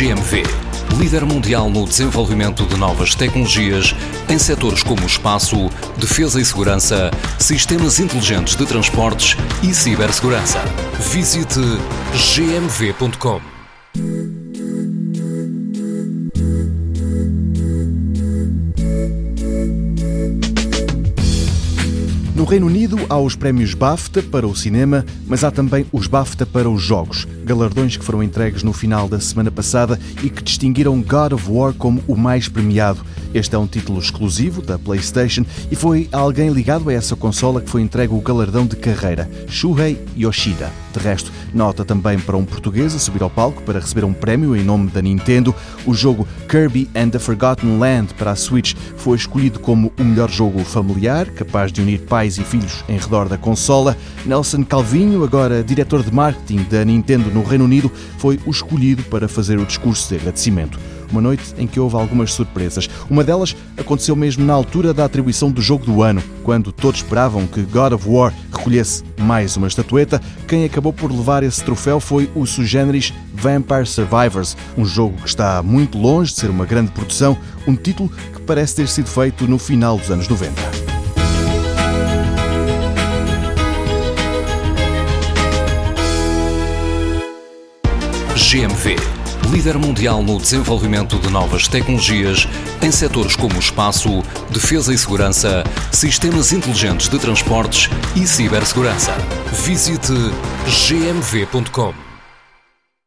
GMV, líder mundial no desenvolvimento de novas tecnologias em setores como espaço, defesa e segurança, sistemas inteligentes de transportes e cibersegurança. Visite gmv.com. No Reino Unido há os prémios BAFTA para o cinema, mas há também os BAFTA para os jogos, galardões que foram entregues no final da semana passada e que distinguiram God of War como o mais premiado. Este é um título exclusivo da PlayStation e foi alguém ligado a essa consola que foi entregue o galardão de carreira, Shuhei Yoshida. De resto, nota também para um português a subir ao palco para receber um prémio em nome da Nintendo. O jogo Kirby and the Forgotten Land para a Switch foi escolhido como o melhor jogo familiar, capaz de unir pais e filhos em redor da consola. Nelson Calvinho, agora diretor de marketing da Nintendo no Reino Unido, foi o escolhido para fazer o discurso de agradecimento. Uma noite em que houve algumas surpresas. Uma delas aconteceu mesmo na altura da atribuição do jogo do ano, quando todos esperavam que God of War recolhesse mais uma estatueta. Quem acabou por levar esse troféu foi o sugêneris Vampire Survivors, um jogo que está muito longe de ser uma grande produção, um título que parece ter sido feito no final dos anos 90. GMV, líder mundial no desenvolvimento de novas tecnologias em setores como espaço, defesa e segurança, sistemas inteligentes de transportes e cibersegurança. Visite gmv.com.